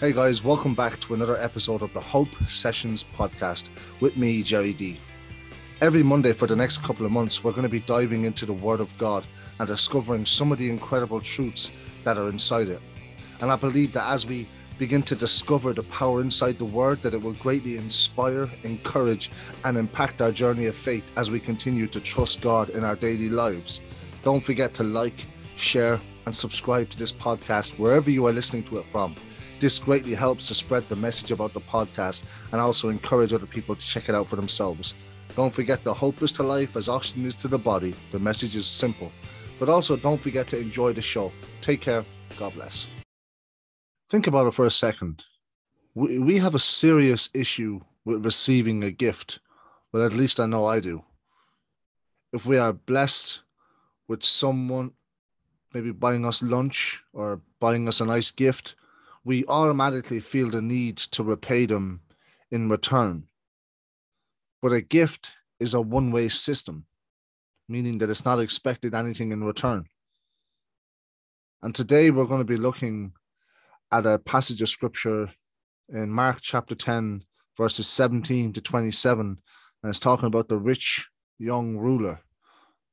Hey guys, welcome back to another episode of the Hope Sessions podcast with me, Jerry D. Every Monday for the next couple of months, we're going to be diving into the Word of God and discovering some of the incredible truths that are inside it. And I believe that as we begin to discover the power inside the Word, that it will greatly inspire, encourage, and impact our journey of faith as we continue to trust God in our daily lives. Don't forget to like, share, and subscribe to this podcast wherever you are listening to it from. This greatly helps to spread the message about the podcast and also encourage other people to check it out for themselves. Don't forget the hope is to life as oxygen is to the body. The message is simple. But also don't forget to enjoy the show. Take care. God bless. Think about it for a second. We, we have a serious issue with receiving a gift. Well, at least I know I do. If we are blessed with someone maybe buying us lunch or buying us a nice gift, we automatically feel the need to repay them in return. But a gift is a one way system, meaning that it's not expected anything in return. And today we're going to be looking at a passage of scripture in Mark chapter 10, verses 17 to 27. And it's talking about the rich young ruler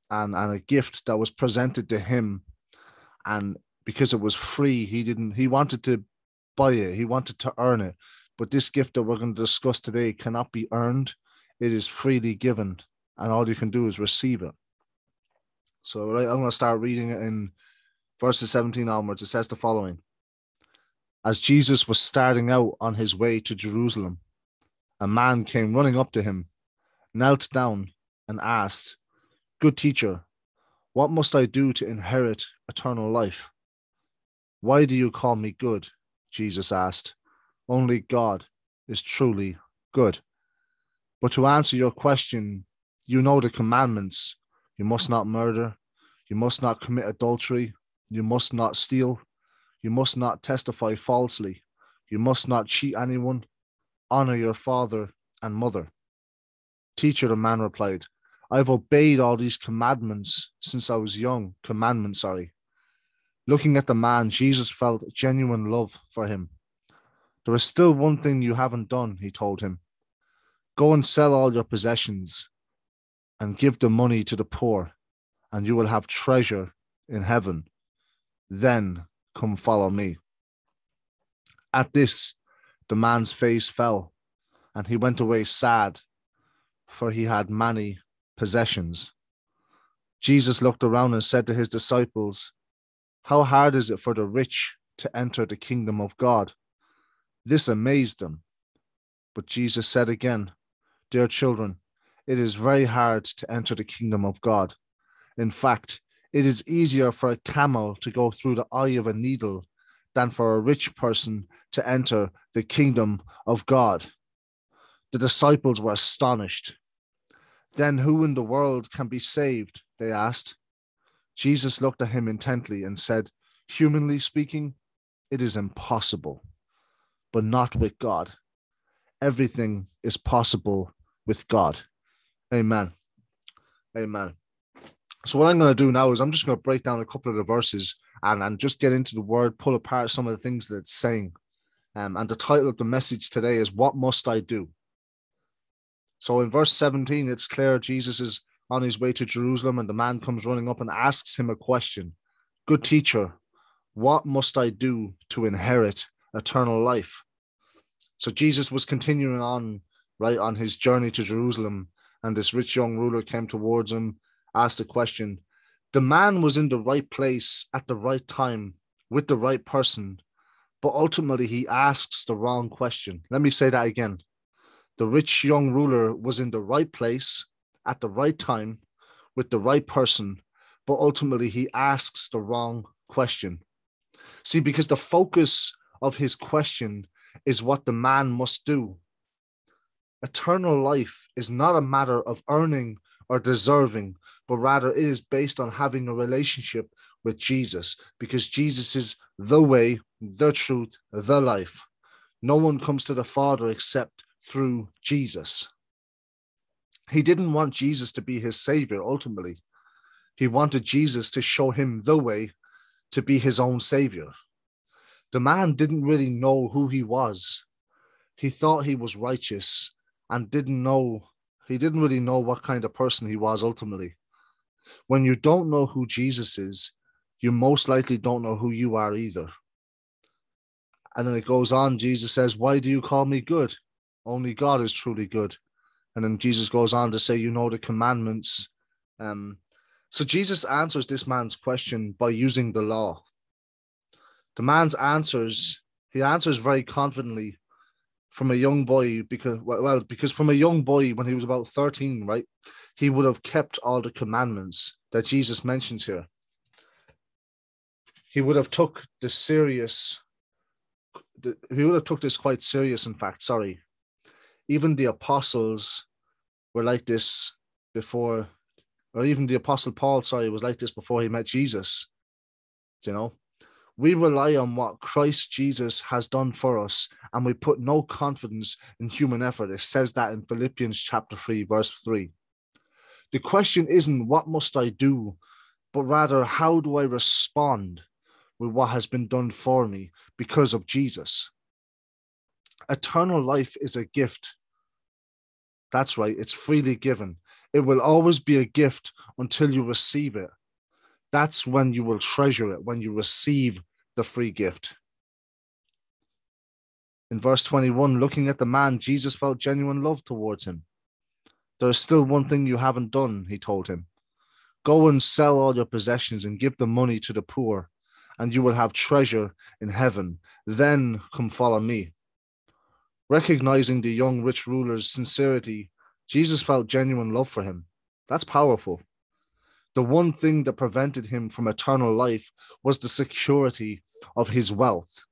and, and a gift that was presented to him. And because it was free, he didn't, he wanted to buy it, he wanted to earn it. But this gift that we're going to discuss today cannot be earned, it is freely given, and all you can do is receive it. So, right, I'm going to start reading it in verses 17 onwards. It says the following As Jesus was starting out on his way to Jerusalem, a man came running up to him, knelt down, and asked, Good teacher, what must I do to inherit eternal life? Why do you call me good? Jesus asked. Only God is truly good. But to answer your question, you know the commandments. You must not murder. You must not commit adultery. You must not steal. You must not testify falsely. You must not cheat anyone. Honor your father and mother. Teacher, the man replied, I've obeyed all these commandments since I was young. Commandments, sorry. Looking at the man, Jesus felt genuine love for him. There is still one thing you haven't done, he told him. Go and sell all your possessions and give the money to the poor, and you will have treasure in heaven. Then come follow me. At this, the man's face fell, and he went away sad, for he had many possessions. Jesus looked around and said to his disciples, How hard is it for the rich to enter the kingdom of God? This amazed them. But Jesus said again, Dear children, it is very hard to enter the kingdom of God. In fact, it is easier for a camel to go through the eye of a needle than for a rich person to enter the kingdom of God. The disciples were astonished. Then who in the world can be saved? They asked. Jesus looked at him intently and said, Humanly speaking, it is impossible, but not with God. Everything is possible with God. Amen. Amen. So what I'm going to do now is I'm just going to break down a couple of the verses and, and just get into the word, pull apart some of the things that it's saying. Um, and the title of the message today is What Must I Do? So in verse 17, it's clear Jesus is on his way to Jerusalem and the man comes running up and asks him a question Good teacher, what must I do to inherit eternal life? So Jesus was continuing on right on his journey to Jerusalem, and this rich young ruler came towards him, asked a question. The man was in the right place at the right time with the right person, but ultimately he asks the wrong question. Let me say that again. The rich young ruler was in the right place at the right time with the right person, but ultimately he asks the wrong question. See, because the focus of his question is what the man must do eternal life is not a matter of earning or deserving, but rather it is based on having a relationship with Jesus because Jesus is the way, the truth, the life. No one comes to the Father except through Jesus. He didn't want Jesus to be his savior ultimately. He wanted Jesus to show him the way to be his own savior. The man didn't really know who he was. He thought he was righteous and didn't know, he didn't really know what kind of person he was ultimately. When you don't know who Jesus is, you most likely don't know who you are either. And then it goes on, Jesus says, Why do you call me good? Only God is truly good. And then Jesus goes on to say, You know the commandments. Um, so Jesus answers this man's question by using the law. The man's answers, he answers very confidently from a young boy because well, because from a young boy when he was about 13, right, he would have kept all the commandments that Jesus mentions here. He would have took the serious he would have took this quite serious, in fact, sorry. Even the apostles were like this before or even the apostle paul sorry was like this before he met jesus you know? We rely on what christ jesus has done for us and we put no confidence in human effort. It says that in philippians chapter 3 verse 3 the question isn't what must i do? but rather how do i respond with what has been done for me because of jesus? Eternal life is a gift that's right it's freely given it will always be a gift until you receive it. That's when you will treasure it, when you receive the free gift. In verse 21, looking at the man, Jesus felt genuine love towards him. There is still one thing you haven't done, he told him. Go and sell all your possessions and give the money to the poor, and you will have treasure in heaven. Then come follow me. Recognizing the young rich ruler's sincerity, Jesus felt genuine love for him. That's powerful. The one thing that prevented him from eternal life was the security of his wealth.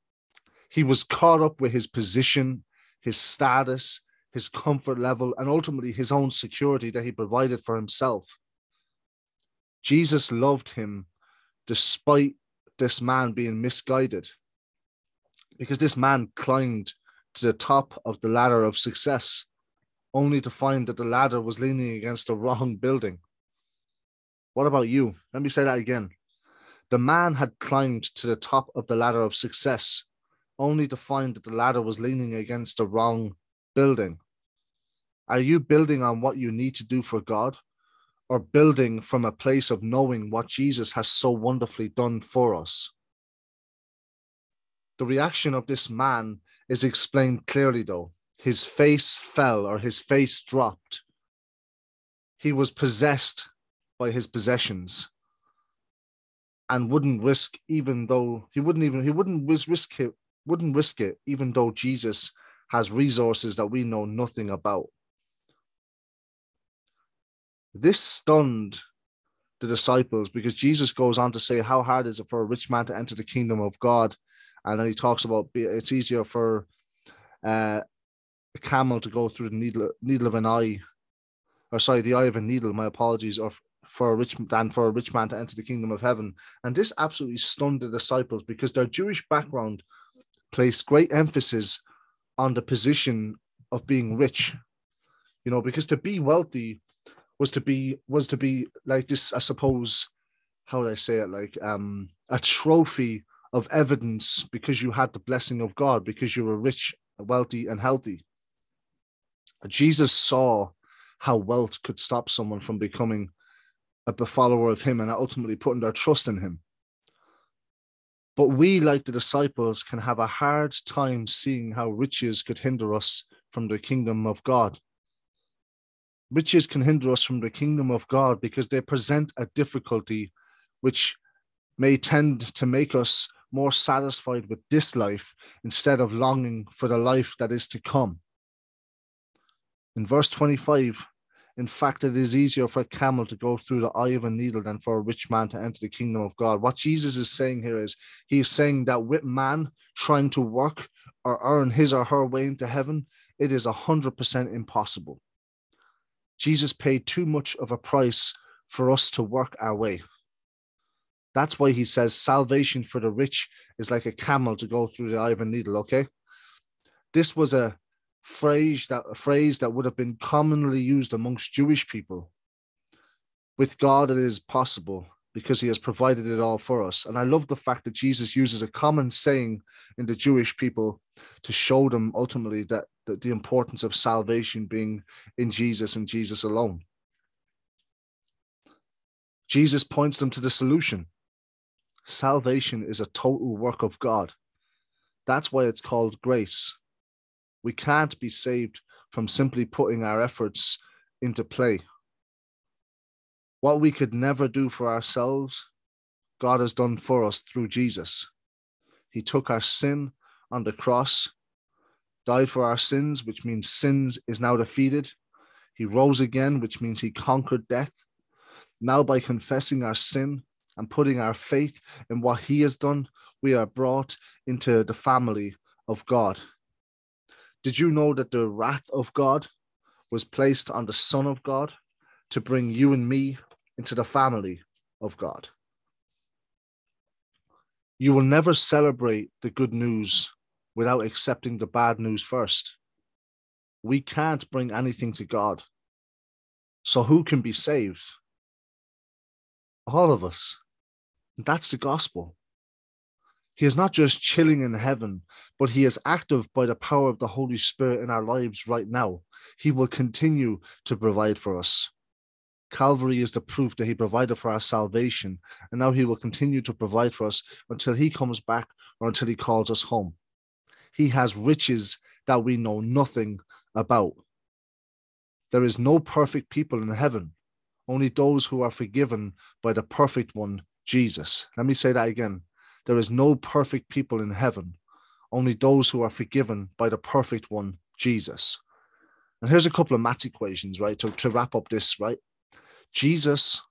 He was caught up with his position, his status, his comfort level, and ultimately his own security that he provided for himself. Jesus loved him despite this man being misguided, because this man climbed to the top of the ladder of success only to find that the ladder was leaning against the wrong building. What about you? Let me say that again. The man had climbed to the top of the ladder of success, only to find that the ladder was leaning against the wrong building. Are you building on what you need to do for God, or building from a place of knowing what Jesus has so wonderfully done for us? The reaction of this man is explained clearly, though his face fell or his face dropped. He was possessed by his possessions and wouldn't risk even though he wouldn't even he wouldn't risk it wouldn't risk it even though Jesus has resources that we know nothing about. This stunned the disciples because Jesus goes on to say, How hard is it for a rich man to enter the kingdom of God? And then he talks about it's easier for uh, a camel to go through the needle needle of an eye, or sorry, the eye of a needle. My apologies, or for a rich than for a rich man to enter the kingdom of heaven. And this absolutely stunned the disciples because their Jewish background placed great emphasis on the position of being rich. You know, because to be wealthy was to be was to be like this, I suppose, how would I say it? Like um a trophy of evidence because you had the blessing of God, because you were rich, wealthy, and healthy. Jesus saw how wealth could stop someone from becoming a follower of him and ultimately putting their trust in him. But we, like the disciples, can have a hard time seeing how riches could hinder us from the kingdom of God. Riches can hinder us from the kingdom of God because they present a difficulty which may tend to make us more satisfied with this life instead of longing for the life that is to come. In verse 25, in fact, it is easier for a camel to go through the eye of a needle than for a rich man to enter the kingdom of God. What Jesus is saying here is he's saying that with man trying to work or earn his or her way into heaven, it is 100% impossible. Jesus paid too much of a price for us to work our way. That's why he says salvation for the rich is like a camel to go through the eye of a needle, okay? This was a phrase that a phrase that would have been commonly used amongst Jewish people. With God, it is possible. because he has provided it all for us. And I love the fact that Jesus uses a common saying in the Jewish people to show them ultimately that, that the importance of salvation being in Jesus and Jesus alone. Jesus points them to the solution. Salvation is a total work of God. That's why it's called grace. We can't be saved from simply putting our efforts into play. What we could never do for ourselves, God has done for us through Jesus. He took our sin on the cross, died for our sins, which means sins is now defeated. He rose again, which means he conquered death. Now, by confessing our sin and putting our faith in what he has done, we are brought into the family of God. Did you know that the wrath of God was placed on the Son of God to bring you and me into the family of God? You will never celebrate the good news without accepting the bad news first. We can't bring anything to God. So, who can be saved? All of us. That's the gospel. He is not just chilling in heaven, but he is active by the power of the Holy Spirit in our lives right now. He will continue to provide for us. Calvary is the proof that he provided for our salvation, and now he will continue to provide for us until he comes back or until he calls us home. He has riches that we know nothing about. There is no perfect people in heaven, only those who are forgiven by the perfect one, Jesus. Let me say that again. There is no perfect people in heaven, only those who are forgiven by the perfect one, Jesus. And here's a couple of math equations, right, to, to wrap up this, right? Jesus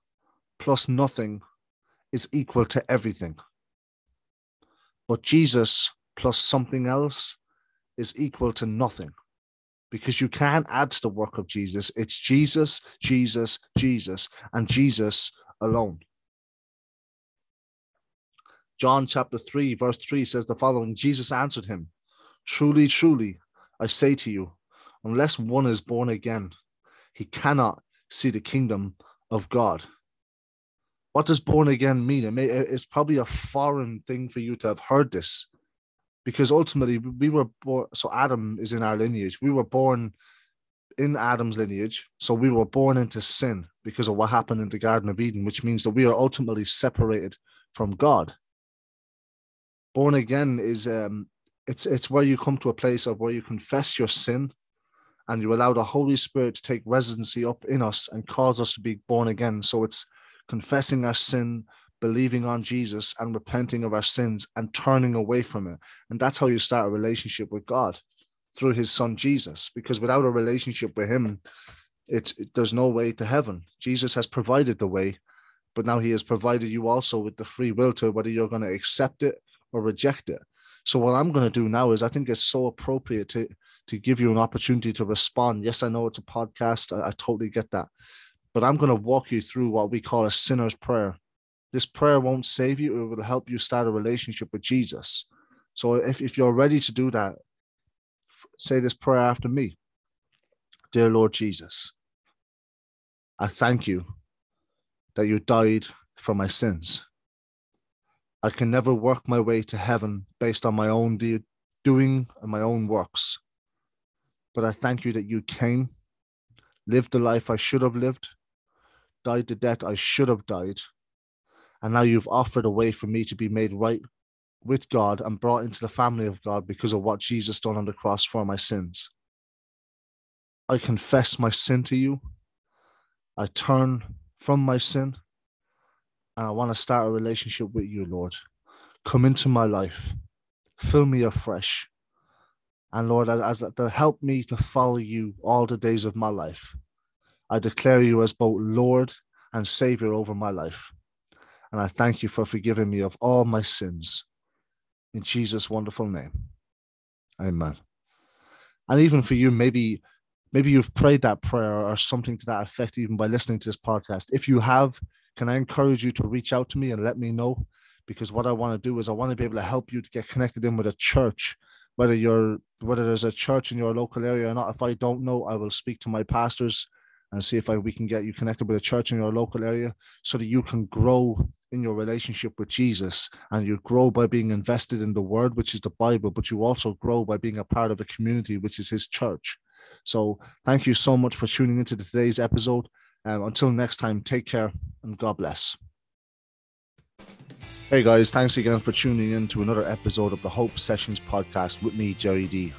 plus nothing is equal to everything. But Jesus plus something else is equal to nothing because you can't add to the work of Jesus. It's Jesus, Jesus, Jesus, and Jesus alone. John chapter 3, verse 3 says the following Jesus answered him, Truly, truly, I say to you, unless one is born again, he cannot see the kingdom of God. What does born again mean? It may, it's probably a foreign thing for you to have heard this because ultimately we were born. So Adam is in our lineage. We were born in Adam's lineage. So we were born into sin because of what happened in the Garden of Eden, which means that we are ultimately separated from God born again is um it's it's where you come to a place of where you confess your sin and you allow the Holy Spirit to take residency up in us and cause us to be born again. So it's confessing our sin, believing on Jesus, and repenting of our sins and turning away from it. And that's how you start a relationship with God through his son Jesus. Because without a relationship with him, it, there's no way to heaven. Jesus has provided the way, but now he has provided you also with the free will to whether you're going to accept it or reject it. So what I'm going to do now is I think it's so appropriate to to give you an opportunity to respond. Yes, I know it's a podcast. I, I totally get that. But I'm going to walk you through what we call a sinner's prayer. This prayer won't save you, it will help you start a relationship with Jesus. So if, if you're ready to do that, say this prayer after me. Dear Lord Jesus, I thank you that you died for my sins. I can never work my way to heaven based on my own de- doing and my own works. But I thank you that you came, lived the life I should have lived, died the death I should have died, and now you've offered a way for me to be made right with God and brought into the family of God because of what Jesus done on the cross for my sins. I confess my sin to you. I turn from my sin and I want to start a relationship with you, Lord. Come into my life, fill me afresh. And Lord, as, as to help me to follow you all the days of my life, I declare you as both Lord and Savior over my life. And I thank you for forgiving me of all my sins. In Jesus' wonderful name. Amen. And even for you, maybe maybe you've prayed that prayer or something to that effect, even by listening to this podcast. If you have, can I encourage you to reach out to me and let me know? Because what I want to do is I want to be able to help you to get connected in with a church, whether you're whether there's a church in your local area or not. If I don't know, I will speak to my pastors and see if I, we can get you connected with a church in your local area so that you can grow in your relationship with Jesus and you grow by being invested in the word, which is the Bible, but you also grow by being a part of a community, which is his church. So thank you so much for tuning into today's episode. Um, until next time, take care and God bless. Hey guys, thanks again for tuning in to another episode of the Hope Sessions podcast with me, Jerry D.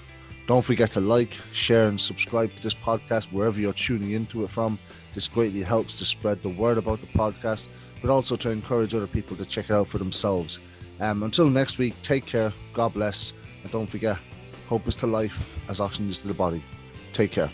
Don't forget to like, share, and subscribe to this podcast wherever you're tuning into it from. This greatly helps to spread the word about the podcast, but also to encourage other people to check it out for themselves. Um, until next week, take care, God bless, and don't forget, hope is to life as oxygen is to the body. Take care.